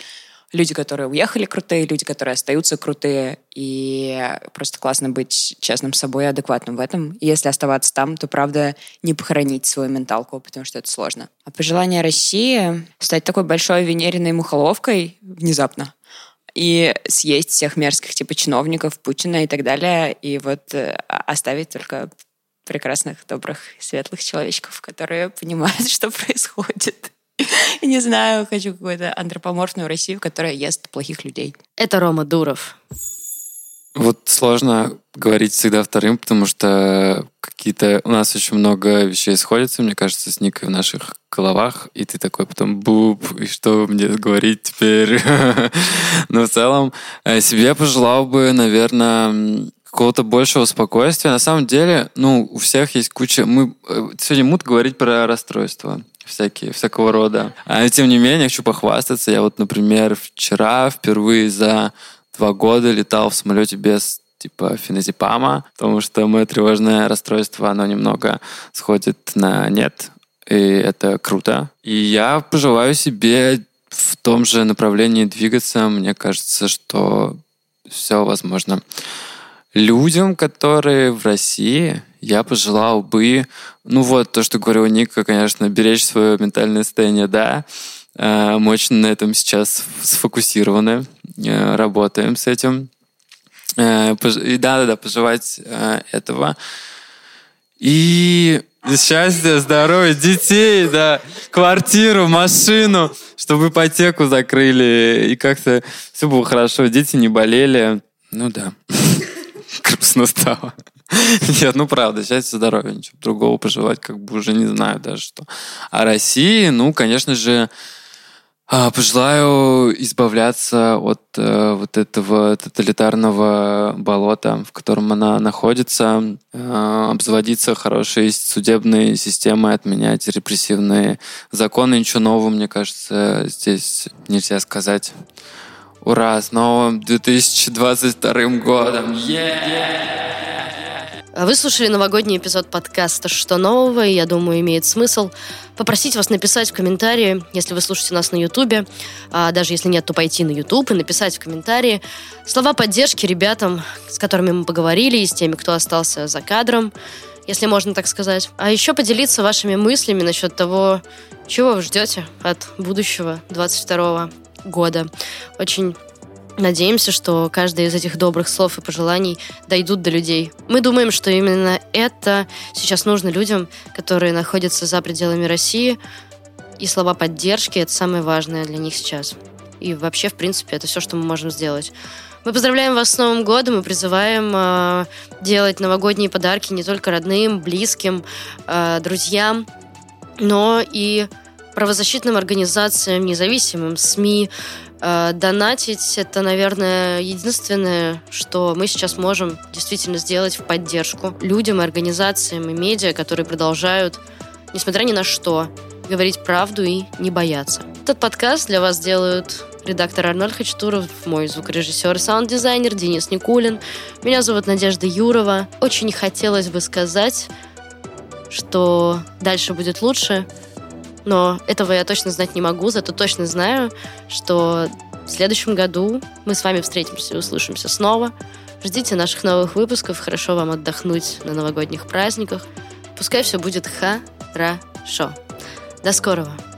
люди, которые уехали, крутые, люди, которые остаются, крутые, и просто классно быть честным с собой и адекватным в этом. И если оставаться там, то, правда, не похоронить свою менталку, потому что это сложно. А пожелание России — стать такой большой венериной мухоловкой внезапно — и съесть всех мерзких типа чиновников, Путина и так далее, и вот э, оставить только прекрасных, добрых, светлых человечков, которые понимают, что происходит. Не знаю, хочу какую-то антропоморфную Россию, которая ест плохих людей. Это Рома Дуров. Вот сложно говорить всегда вторым, потому что какие-то... У нас очень много вещей сходятся, мне кажется, с Никой в наших головах, и ты такой потом буб, и что мне говорить теперь? Но в целом э, себе пожелал бы, наверное, какого-то большего спокойствия. На самом деле, ну, у всех есть куча... Мы э, сегодня мут говорить про расстройства всякие, всякого рода. А тем не менее, хочу похвастаться. Я вот, например, вчера впервые за два года летал в самолете без типа феназепама, потому что мое тревожное расстройство, оно немного сходит на нет, и это круто. И я пожелаю себе в том же направлении двигаться. Мне кажется, что все возможно. Людям, которые в России, я пожелал бы, ну вот, то, что говорил Ника, конечно, беречь свое ментальное состояние, да, мы очень на этом сейчас сфокусированы, э, работаем с этим. Э, и да-да-да, пожелать этого. И Счастья, здоровья, детей, да, квартиру, машину, чтобы ипотеку закрыли, и как-то все было хорошо, дети не болели. Ну да, грустно стало. Нет, ну правда, счастья, здоровья, ничего другого пожелать, как бы уже не знаю даже что. А России, ну, конечно же, пожелаю избавляться от э, вот этого тоталитарного болота, в котором она находится, э, обзаводиться хорошей судебной системой, отменять репрессивные законы. Ничего нового, мне кажется, здесь нельзя сказать. Ура, с новым 2022 годом! Yeah! Вы слушали новогодний эпизод подкаста «Что нового?» и, я думаю, имеет смысл попросить вас написать в комментарии, если вы слушаете нас на Ютубе, а даже если нет, то пойти на Ютуб и написать в комментарии слова поддержки ребятам, с которыми мы поговорили, и с теми, кто остался за кадром, если можно так сказать. А еще поделиться вашими мыслями насчет того, чего вы ждете от будущего 22 года. Очень Надеемся, что каждое из этих добрых слов и пожеланий дойдут до людей. Мы думаем, что именно это сейчас нужно людям, которые находятся за пределами России, и слова поддержки — это самое важное для них сейчас. И вообще, в принципе, это все, что мы можем сделать. Мы поздравляем вас с Новым годом и призываем э, делать новогодние подарки не только родным, близким, э, друзьям, но и правозащитным организациям, независимым СМИ, донатить это, наверное, единственное, что мы сейчас можем действительно сделать в поддержку людям, организациям и медиа, которые продолжают, несмотря ни на что, говорить правду и не бояться. Этот подкаст для вас делают редактор Арнольд Хачатуров, мой звукорежиссер и саунд-дизайнер Денис Никулин. Меня зовут Надежда Юрова. Очень хотелось бы сказать, что дальше будет лучше – но этого я точно знать не могу, зато точно знаю, что в следующем году мы с вами встретимся и услышимся снова. Ждите наших новых выпусков, хорошо вам отдохнуть на новогодних праздниках. Пускай все будет хорошо. До скорого!